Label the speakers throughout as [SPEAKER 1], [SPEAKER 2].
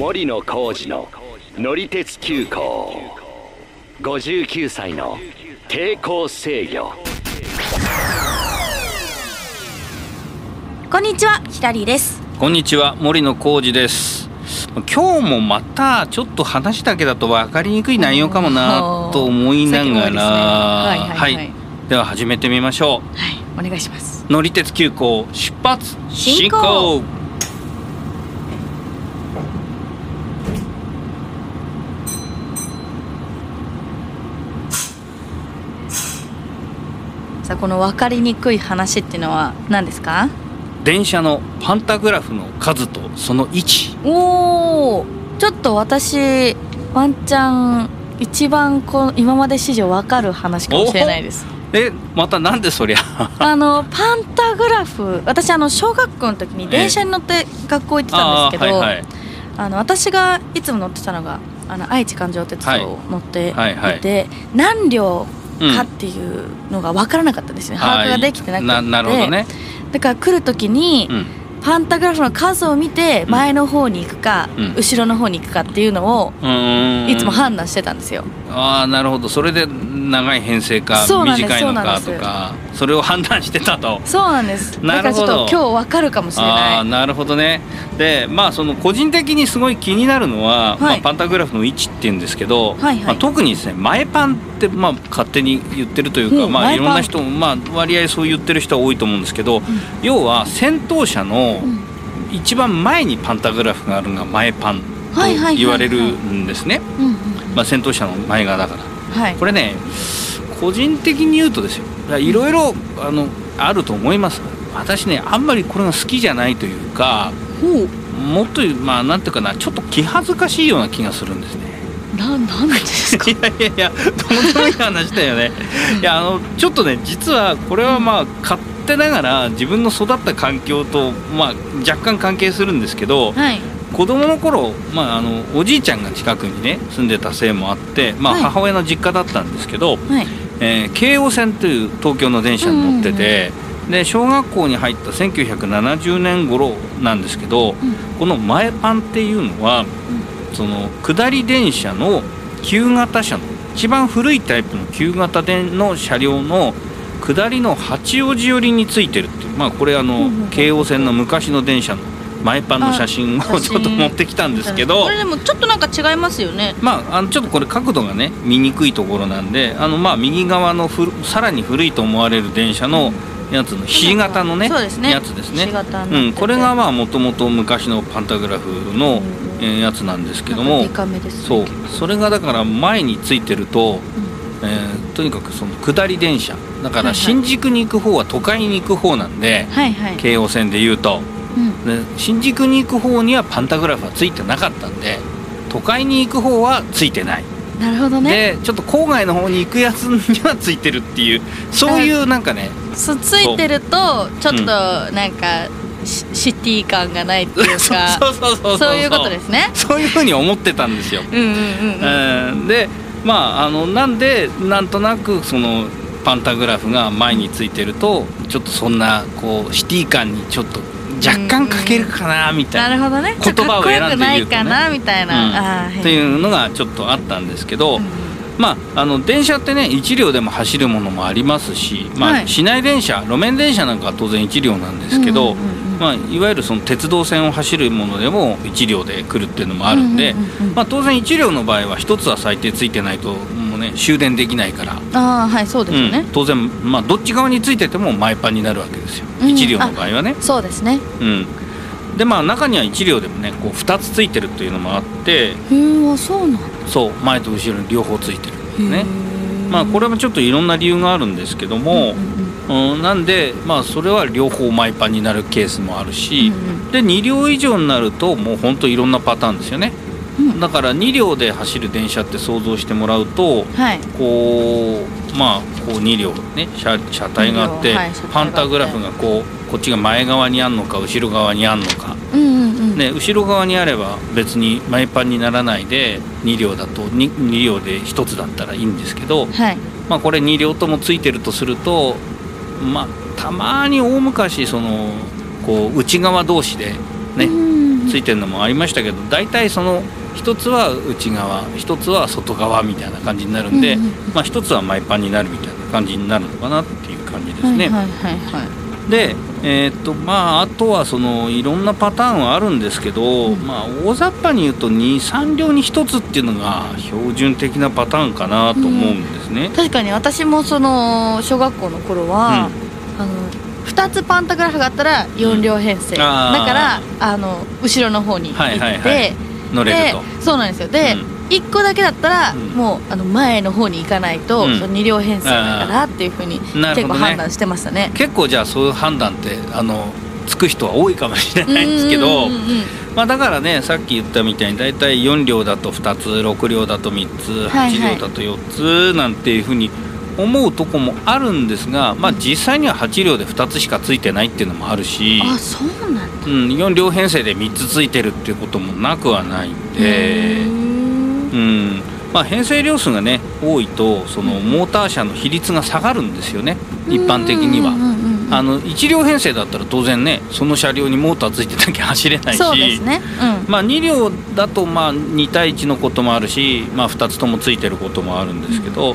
[SPEAKER 1] 森野浩二の乗り鉄急行。59歳の抵抗制御。
[SPEAKER 2] こんにちはひらりです。
[SPEAKER 3] こんにちは森野浩二です。今日もまたちょっと話だけだと分かりにくい内容かもなと 思いながら、
[SPEAKER 2] ね、はいはい、はい。はい、
[SPEAKER 3] では始めてみましょ
[SPEAKER 2] う。はいお願いします。
[SPEAKER 3] 乗り鉄急行出発進行
[SPEAKER 2] この分かりにくい話っていうのは何ですか？
[SPEAKER 3] 電車のパンタグラフの数とその位置。
[SPEAKER 2] おおちょっと私ワンチャン一番こ今まで史上分かる話かもしれないです。
[SPEAKER 3] えまたなんでそりゃ。
[SPEAKER 2] あのパンタグラフ私あの小学校の時に電車に乗って学校行ってたんですけど、あはいはい、あの私がいつも乗ってたのがあの愛知環状鉄道を乗っていて、はい。はいはい、何両かっていうのが分からなかったんですね、把握ができてなくて、な
[SPEAKER 3] なるほどね。
[SPEAKER 2] だから来る時に、パンタグラフの数を見て前の方に行くか、うん、後ろの方に行くかっていうのをいつも判断してたんですよ。
[SPEAKER 3] ああなるほど。それで長い編成か短いのかとかそれを判断してたと。
[SPEAKER 2] そうなんです。なるほど。今日わかるかもしれない。
[SPEAKER 3] あなるほどね。でまあその個人的にすごい気になるのは、はい、まあ、パンタグラフの位置っていうんですけど、はいはい、まあ、特にですね前パンってまあ勝手に言ってるというか、うん、まあいろんな人もまあ割合そう言ってる人は多いと思うんですけど、うん、要は先頭車の一番前にパンタグラフがあるのが前パンと言われるんですね。まあ先頭車の前側だから。はい、これね個人的に言うとですよ。いろいろあのあると思います。私ねあんまりこれが好きじゃないというかもっとまあなんていうかなちょっと気恥ずかしいような気がするんですね。
[SPEAKER 2] ななんですか？
[SPEAKER 3] いやいやいやどうでもいい話だよね。いやあのちょっとね実はこれはまあ勝手ながら自分の育った環境とまあ若干関係するんですけど、はい、子供の頃、まあ、あのおじいちゃんが近くにね住んでたせいもあって、まあ、母親の実家だったんですけど、はい、えー、京王線という東京の電車に乗ってて、で小学校に入った1970年頃なんですけど、うん、この前パンっていうのは、うん、その下り電車の旧型車の一番古いタイプの旧型の車両の下りの八王子寄りについてるっていう、まあ、これあの、うん、京王線の昔の電車の前パンの写真をちょっと持ってきたんですけど。
[SPEAKER 2] これでもちょっとなんか違いますよね。
[SPEAKER 3] まああのちょっとこれ角度がね見にくいところなんであのまあ右側のふさらに古いと思われる電車のやつのひし形のねね。やつですね。うん、これがまあもともと昔のパンタグラフの、えやつなんですけども、そう。それがだから前についてると、えー、とにかくその下り電車だから新宿に行く方は都会に行く方なんで、はいはい、京王線でいうと。で新宿に行く方にはパンタグラフはついてなかったんで都会に行く方はついてない。
[SPEAKER 2] なるほどね。
[SPEAKER 3] でちょっと郊外の方に行くやつにはついてるっていうそういうなんかね
[SPEAKER 2] そうついてるとちょっとなんか、うん、シティ感がないっていうか そうそうそうそういうことですね。
[SPEAKER 3] そういうふうに思ってたんですよ。うんうん。うん、でまああのなんでなんとなくそのパンタグラフが前についてるとちょっとそんなこうシティ感にちょっと若干かけるかなみたいな,、なるほどね。言葉を選んで言うと、ね、
[SPEAKER 2] みたいな、
[SPEAKER 3] うん、ってい。うのがちょっとあったんですけど、うん、まああの電車ってね1両でも走るものもありますし、まあ、はい、市内電車路面電車なんかは当然1両なんですけど、まあ、いわゆるその鉄道線を走るものでも1両で来るっていうのもあるんで、まあ、当然1両の場合は1つは最低ついてないとね終電できないから。
[SPEAKER 2] ああはいそうですよね、うん、
[SPEAKER 3] 当然まあどっち側についてても前パンになるわけですよ、うん、1両の場合はね。
[SPEAKER 2] そうですね。
[SPEAKER 3] うん。でまあ中には1両でもねこう2つついてるっていうのもあって。へ
[SPEAKER 2] えそうなん
[SPEAKER 3] そう前と後ろに両方ついてるね。まあこれもちょっといろんな理由があるんですけども、うん、うん、なんでまあそれは両方マイパンになるケースもあるし、うんうん、で2両以上になるともうほんといろんなパターンですよねだから2両で走る電車って想像してもらうと、はい、こうまあこう2両ね車車体があって、はい、パンタグラフがこうこっちが前側にあんのか後ろ側にあんのか、うんうんうん、ね、後ろ側にあれば別に前パンにならないで2両だと 2, 2両で1つだったらいいんですけど、はい、まあ、これ2両ともついてるとすると、まあ、たまに大昔そのこう内側同士でね、ついてるのもありましたけど大体その一つは内側一つは外側みたいな感じになるんで、まあ、一つはマイパンになるみたいな感じになるのかなっていう感じですね。はいはいはいはい。で、えー、っとまあ、あとはそのいろんなパターンはあるんですけど、うん、まあ、大雑把に言うと23両に1つっていうのが標準的なパターンかなと思うんですね。
[SPEAKER 2] うん、確かに私もその小学校の頃は、うん、あの2つパンタグラフがあったら4両編成、だからあの後ろの方に行って、はいはいはい、
[SPEAKER 3] 乗れると。
[SPEAKER 2] そうなんですよ。で、1個だけだったら、もうあの前の方に行かないと、うん、2両編成だからっていうふうに結構判断してましたね、ね、
[SPEAKER 3] 結構じゃあそういう判断ってあのつく人は多いかもしれないんですけど、まあ、だからねさっき言ったみたいに大体4両だと2つ6両だと3つ8両だと4つなんていうふうに思うとこもあるんですが、まあ、実際には8両で2つしかついてないっていうのもあるし
[SPEAKER 2] あそうなんだ、
[SPEAKER 3] うん、4両編成で3つついてるっていうこともなくはないんで。うんまあ、編成両数がね多いとそのモーター車の比率が下がるんですよね一般的には。あの1両編成だったら当然ねその車両にモーターついてなきゃ走れないし、ね。うん、まあ、2両だとまあ2対1のこともあるし、まあ、2つともついてることもあるんですけど、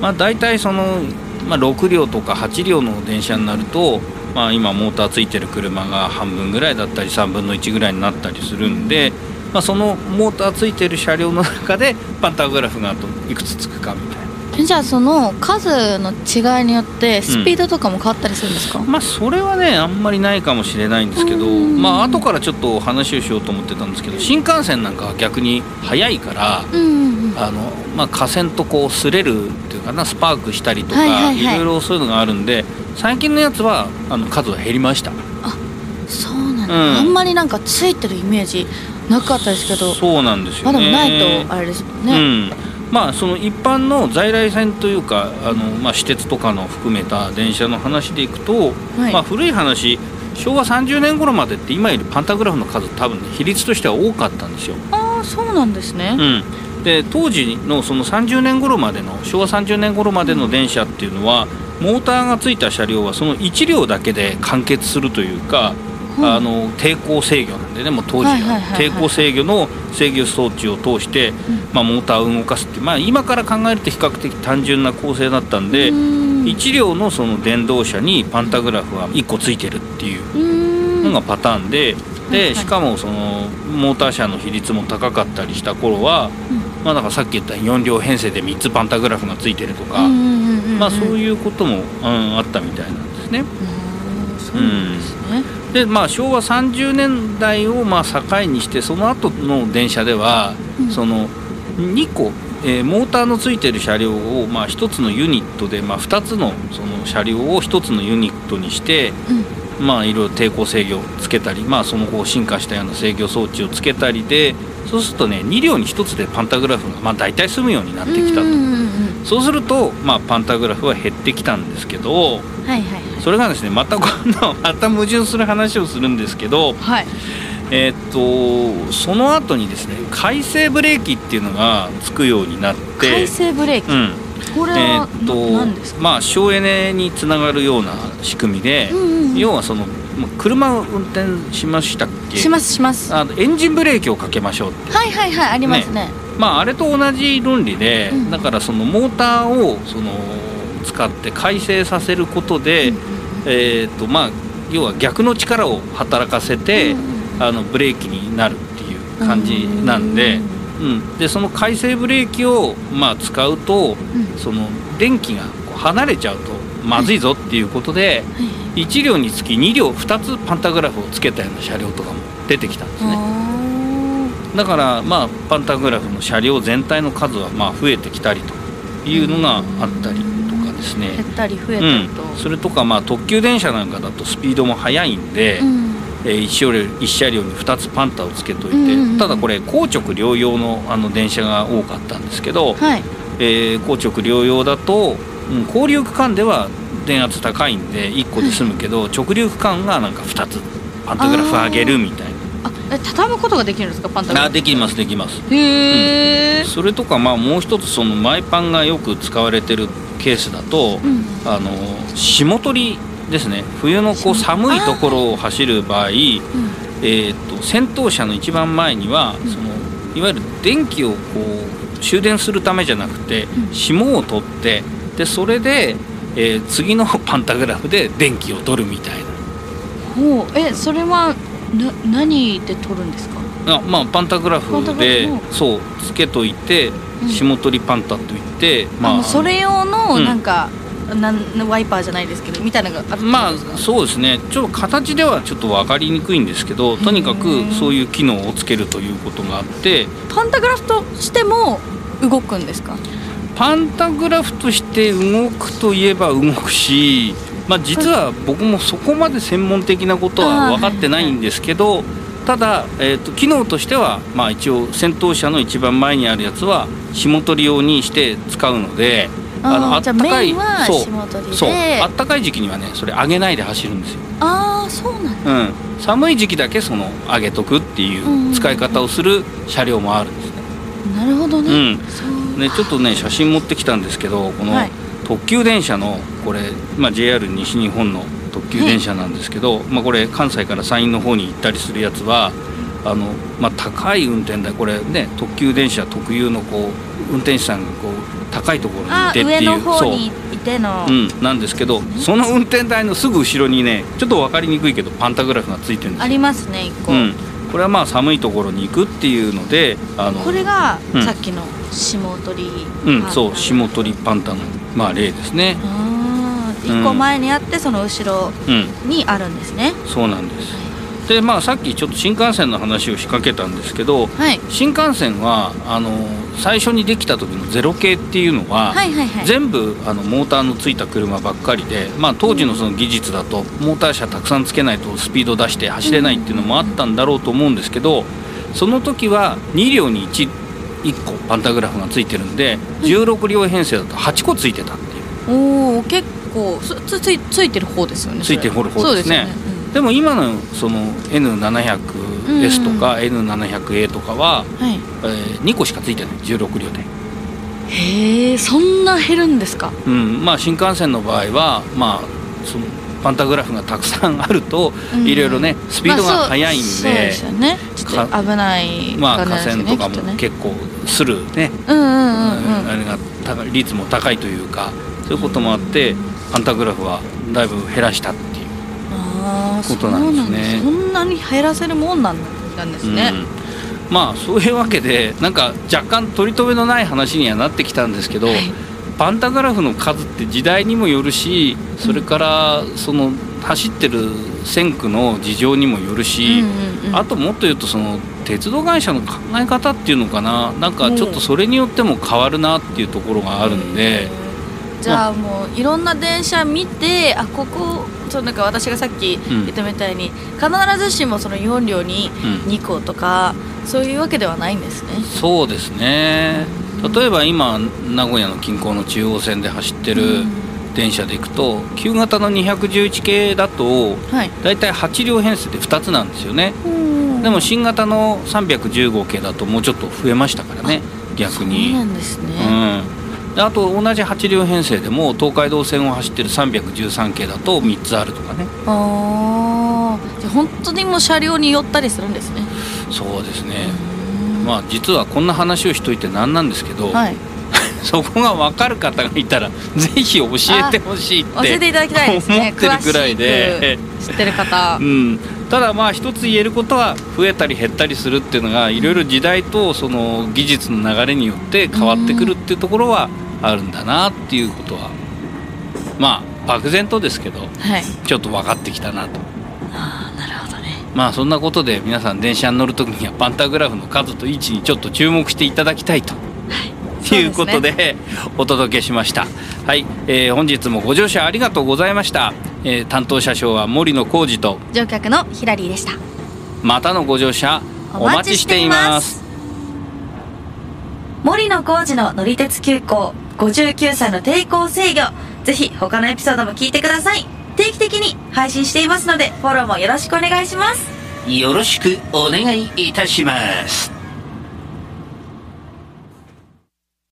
[SPEAKER 3] まあ、大体その、まあ、6両とか8両の電車になると、まあ、今モーターついてる車が半分ぐらいだったり3分の1ぐらいになったりするんで。まあ、そのモーターついてる車両の中でパンタグラフがあといくつつくかみたいな。
[SPEAKER 2] じゃあその数の違いによってスピードとかも変わったりするんですか、
[SPEAKER 3] うん、まあそれはねあんまりないかもしれないんですけどまあ後からちょっと話をしようと思ってたんですけど新幹線なんかは逆に速いから、あのまあ、架線とこう擦れるっていうかなスパークしたりとか、いろいろそういうのがあるんで最近のやつはあの数は減りました。
[SPEAKER 2] あそうなんだ、うん、あんまりなんかついてるイメージなかったですけど。
[SPEAKER 3] そうなんですよ、ね、ま
[SPEAKER 2] だないとあれですもんね、う
[SPEAKER 3] んまあ、その一般の在来線というかあの、まあ、私鉄とかの含めた電車の話でいくと、はい、まあ、古い話昭和30年頃までって今よりパンタグラフの数多分、ね、比率としては多かったんですよ。
[SPEAKER 2] ああそうなんですね、
[SPEAKER 3] うん、で当時のその30年頃までの昭和30年頃までの電車っていうのは、モーターがついた車両はその1両だけで完結するというかあの抵抗制御なんでねもう当時は。抵抗制御の制御装置を通して、まあ、モーターを動かすって、まあ、今から考えると比較的単純な構成だったんで1両のその電動車にパンタグラフは1個ついてるっていうのがパターンで。でしかもそのモーター車の比率も高かったりした頃は、まあ、だからさっき言った4両編成で3つパンタグラフがついてるとか、まあ、そういうことも、うん、あったみたいなんですね。
[SPEAKER 2] そうですね、
[SPEAKER 3] でまあ、昭和30年代をまあ境にしてその後の電車では、うん、その2個、えー、モーターのついてる車両をまあ1つのユニットで、まあ、2つのその車両を1つのユニットにして、うん、まあいろいろ抵抗制御をつけたり、まあ、その後進化したような制御装置をつけたりでそうするとね2両に1つでパンタグラフがまあ大体済むようになってきたと、そうすると、まあ、パンタグラフは減ってきたんですけど、はい
[SPEAKER 2] はい、
[SPEAKER 3] それがですねまた今度また矛盾する話をするんですけど、
[SPEAKER 2] はい、
[SPEAKER 3] えっとその後にですね改正ブレーキっていうのがつくようになって
[SPEAKER 2] 改正ブレーキ、うん。これは、えー、っと
[SPEAKER 3] まあ省エネにつながるような仕組みで、うんうんうん、要はその車を運転しましたっけ？
[SPEAKER 2] しますします。
[SPEAKER 3] あエンジンブレーキをかけましょう
[SPEAKER 2] はいはいはいありますね、ね、
[SPEAKER 3] まああれと同じ論理で、うん、だからそのモーターをその使って改正させることで、うんえーとまあ、要は逆の力を働かせて、あのブレーキになるっていう感じなんで,、うんでその回生ブレーキを、まあ、使うと、その電気が離れちゃうとまずいぞっていうことで、1両につき2両2つパンタグラフをつけたような車両とかも出てきたんですね。だからまあパンタグラフの車両全体の数はまあ増えてきたりというのがあったりですね。
[SPEAKER 2] 減ったり増えたりと、
[SPEAKER 3] うん、それとかまあ特急電車なんかだとスピードも速いんで、うん、えー、1, 車両1車両に2つパンタをつけといて、うんうんうん、ただこれ硬直両用のあの電車が多かったんですけど、はい、えー、硬直両用だと、うん、交流区間では電圧高いんで1個で済むけど、直流区間がなんか2つパンタグラフ上げるみたいな。
[SPEAKER 2] え畳むことができるんですかパンタグラフ？
[SPEAKER 3] あできますできます。
[SPEAKER 2] へえ、
[SPEAKER 3] うん、それとかまあもう一つそのマイパンがよく使われてるケースだと、うん、あの霜取りですね。冬のこう寒いところを走る場合、ええーと、先頭車の一番前には、そのいわゆる電気をこう終電するためじゃなくて、霜を取ってでそれで、えー、次のパンタグラフで電気を取るみたいな。
[SPEAKER 2] ほう。えそれはな何で取るんですか？
[SPEAKER 3] あまあパンタグラフでそうつけといて、霜取りパンタといって、
[SPEAKER 2] まあそれ用のなんか、うん、なんワイパーじゃないですけどみたいなのが
[SPEAKER 3] まあそうですね。ちょっと形ではちょっと分かりにくいんですけどとにかくそういう機能をつけるということがあって。
[SPEAKER 2] パンタグラフとしても動くんですか？
[SPEAKER 3] パンタグラフとして動くといえば動くしまあ、実は僕もそこまで専門的なことは分かってないんですけど、ただ、えーと、機能としては、まあ、一応先頭車の一番前にあるやつは霜取り用にして使うので
[SPEAKER 2] あのあったかい
[SPEAKER 3] そうそうあったかい時期にはねそれ上げないで走るんですよ。
[SPEAKER 2] ああそうなん
[SPEAKER 3] だ、うん、寒い時期だけその上げとくっていう使い方をする車両もあるんですね、
[SPEAKER 2] なるほどね,、
[SPEAKER 3] うん、ねちょっとね写真持ってきたんですけどこの特急電車のこれ、まあ、JR 西日本の特急電車なんですけど、まあ、これ関西から山陰の方に行ったりするやつはあの、まあ、高い運転台これね特急電車特有のこう運転手さんがこう高いところにいてっていう
[SPEAKER 2] そう。いての、
[SPEAKER 3] うん、なんですけどその運転台のすぐ後ろにねちょっと分かりにくいけどパンタグラフがついてるんです
[SPEAKER 2] ありますね1個、
[SPEAKER 3] うん、これはまあ寒いところに行くっていうのであの
[SPEAKER 2] これがさっきの霜取り
[SPEAKER 3] うんそう霜取りパンタの、まあ、例ですね。
[SPEAKER 2] 1個前にあってその後ろにあるんですね、
[SPEAKER 3] うん、そうなんです、でまあさっきちょっと新幹線の話を仕掛けたんですけど、はい、新幹線はあの最初にできた時のゼロ系っていうのは,、はいはいはい、全部あのモーターのついた車ばっかりで、まあ、当時のその技術だとモーター車たくさんつけないとスピード出して走れないっていうのもあったんだろうと思うんですけどその時は2両に 1, 1個パンタグラフがついてるんで16両編成だと8個ついてたっていう。
[SPEAKER 2] おお結構つついついてる方ですよね
[SPEAKER 3] ついてる方ですね、ね。うん、でも今のその N700S とか N700A とかは、はい。えー、2個しかついてない。16両で
[SPEAKER 2] へえそんな減るんですか？
[SPEAKER 3] うん。まあ新幹線の場合はまあそのパンタグラフがたくさんあると、いろいろねスピードが速いんで,、
[SPEAKER 2] 危ない
[SPEAKER 3] まあ河川とかも結構するね。
[SPEAKER 2] うんうんうん、うん、
[SPEAKER 3] あれが率も高いというかそういうこともあってパンタグラフはだいぶ減らしたっていうことなんですね。
[SPEAKER 2] そんなに減らせるもんなんですね、
[SPEAKER 3] うん、まあそういうわけでなんか若干取り留めのない話にはなってきたんですけど、はい、パンタグラフの数って時代にもよるしそれからその走ってる線区の事情にもよるし、あともっと言うとその鉄道会社の考え方っていうのかな。なんかちょっとそれによっても変わるなっていうところがあるんで。うん
[SPEAKER 2] じゃあもういろんな電車見てあここそうなんか私がさっき言ったみたいに、うん、必ずしもその4両に2個とか、うん、そういうわけではないんですね。
[SPEAKER 3] そうですね。例えば今名古屋の近郊の中央線で走ってる電車で行くと、旧型の211系だと、はい、大体8両編成で2つなんですよね。でも新型の315系だともうちょっと増えましたからね逆に。
[SPEAKER 2] そうなんですね、
[SPEAKER 3] うんあと同じ8両編成でも東海道線を走ってる313系だと3つあるとかね。
[SPEAKER 2] ああじゃ本当にもう車両に寄ったりするんですね。
[SPEAKER 3] そうですね。まあ実はこんな話をしといてなんなんですけど、はい、そこが分かる方がいたらぜひ教えてほしいって教
[SPEAKER 2] えていただきたいですね。
[SPEAKER 3] 思ってるぐらいで。
[SPEAKER 2] 知ってる方、
[SPEAKER 3] うん、ただまあ一つ言えることは増えたり減ったりするっていうのがいろいろ時代とその技術の流れによって変わってくるっていうところはあるんだなっていうことはまあ漠然とですけど、はい、ちょっと分かってきたなと。
[SPEAKER 2] あなるほどね
[SPEAKER 3] まあそんなことで皆さん電車に乗る時にはパンタグラフの数と位置にちょっと注目していただきたいと。い、いうことで、ね、お届けしました。はい、えー、本日もご乗車ありがとうございました。えー、担当車掌は森野浩二と
[SPEAKER 2] 乗客のヒラリーでした。
[SPEAKER 3] またのご乗車お待ちしています。
[SPEAKER 2] 森野浩二の乗り鉄急行59歳の抵抗制御。ぜひ他のエピソードも聞いてください。定期的に配信していますので、フォローもよろしくお願いします。
[SPEAKER 1] よろしくお願いいたします。